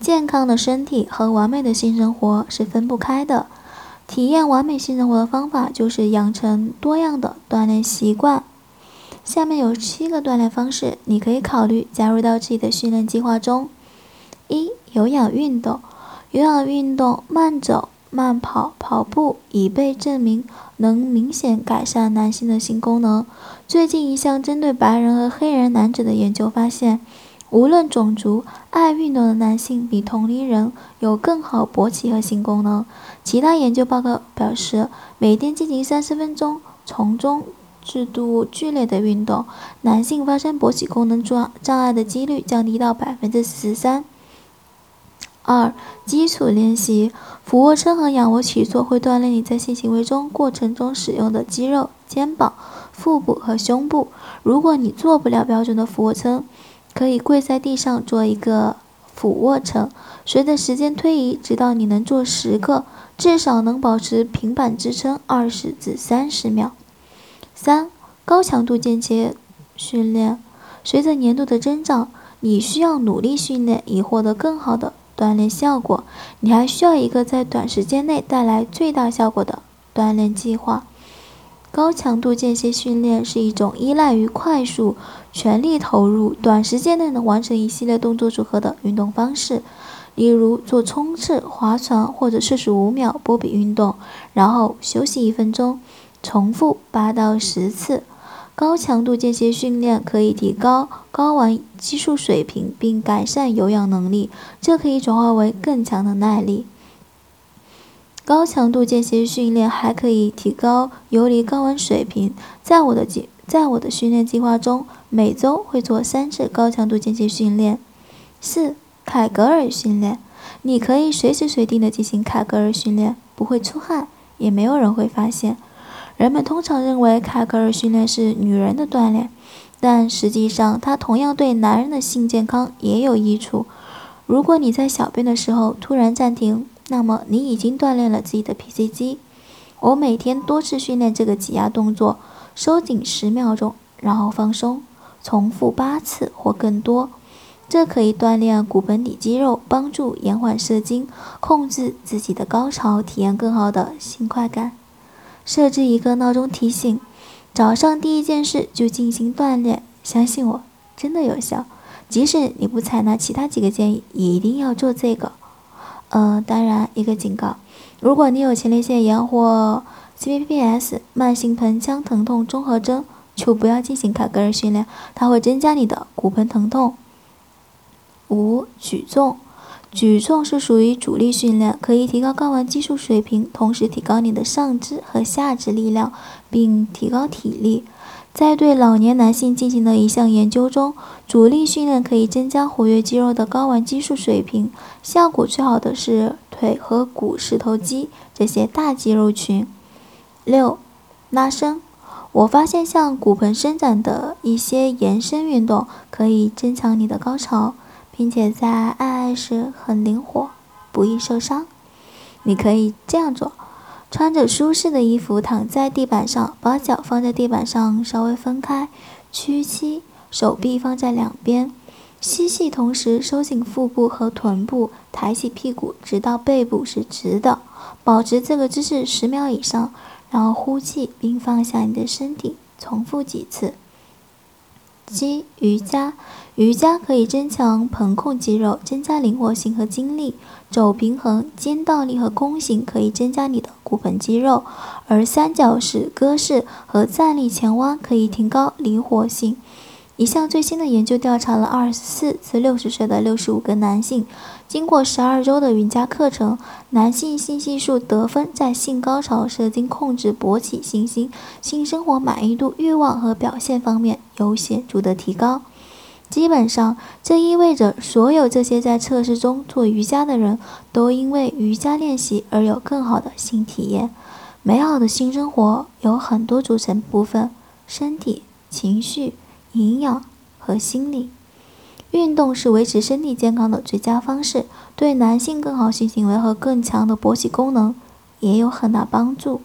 健康的身体和完美的性生活是分不开的。体验完美性生活的方法就是养成多样的锻炼习惯。下面有七个锻炼方式，你可以考虑加入到自己的训练计划中。一、有氧运动。有氧运动，慢走、慢跑、跑步已被证明能明显改善男性的性功能。最近一项针对白人和黑人男子的研究发现，无论种族，爱运动的男性比同龄人有更好勃起和性功能。其他研究报告表示，每天进行三十分钟从中制度剧烈的运动，男性发生勃起功能障障碍的几率降低到百分之十三。二、基础练习，俯卧撑和仰卧起坐会锻炼你在性行为中过程中使用的肌肉、肩膀、腹部和胸部。如果你做不了标准的俯卧撑，可以跪在地上做一个俯卧撑。随着时间推移，直到你能做十个，至少能保持平板支撑二十至三十秒。三、高强度间歇训练，随着年度的增长，你需要努力训练以获得更好的。锻炼效果，你还需要一个在短时间内带来最大效果的锻炼计划。高强度间歇训练是一种依赖于快速、全力投入、短时间内能完成一系列动作组合的运动方式，例如做冲刺、划船或者四十五秒波比运动，然后休息一分钟，重复八到十次。高强度间歇训练可以提高睾丸激素水平，并改善有氧能力，这可以转化为更强的耐力。高强度间歇训练还可以提高游离睾丸水平。在我的计，在我的训练计划中，每周会做三次高强度间歇训练。四、凯格尔训练，你可以随时随地的进行凯格尔训练，不会出汗，也没有人会发现。人们通常认为凯格尔训练是女人的锻炼，但实际上它同样对男人的性健康也有益处。如果你在小便的时候突然暂停，那么你已经锻炼了自己的 PC 肌。我每天多次训练这个挤压动作，收紧十秒钟，然后放松，重复八次或更多。这可以锻炼骨盆底肌肉，帮助延缓射精，控制自己的高潮，体验更好的性快感。设置一个闹钟提醒，早上第一件事就进行锻炼。相信我，真的有效。即使你不采纳其他几个建议，也一定要做这个。呃，当然，一个警告：如果你有前列腺炎或 CPPS 慢性盆腔疼痛综合征，就不要进行凯格尔训练，它会增加你的骨盆疼痛。五、举重。举重是属于阻力训练，可以提高睾丸激素水平，同时提高你的上肢和下肢力量，并提高体力。在对老年男性进行的一项研究中，阻力训练可以增加活跃肌肉的睾丸激素水平，效果最好的是腿和股四头肌这些大肌肉群。六、拉伸。我发现像骨盆伸展的一些延伸运动可以增强你的高潮。并且在爱爱时很灵活，不易受伤。你可以这样做：穿着舒适的衣服躺在地板上，把脚放在地板上稍微分开，屈膝，手臂放在两边，吸气，同时收紧腹部和臀部，抬起屁股直到背部是直的，保持这个姿势十秒以上，然后呼气并放下你的身体，重复几次。七瑜伽，瑜伽可以增强盆控肌肉，增加灵活性和精力。肘平衡、肩倒立和弓形可以增加你的骨盆肌肉，而三角式、鸽式和站立前弯可以提高灵活性。一项最新的研究调查了二十四至六十岁的六十五个男性，经过十二周的瑜伽课程，男性性系数得分在性高潮、射精、控制勃起、信心、性生活满意度、欲望和表现方面有显著的提高。基本上，这意味着所有这些在测试中做瑜伽的人都因为瑜伽练习而有更好的性体验。美好的性生活有很多组成部分：身体、情绪。营养和心理，运动是维持身体健康的最佳方式，对男性更好性行为和更强的勃起功能也有很大帮助。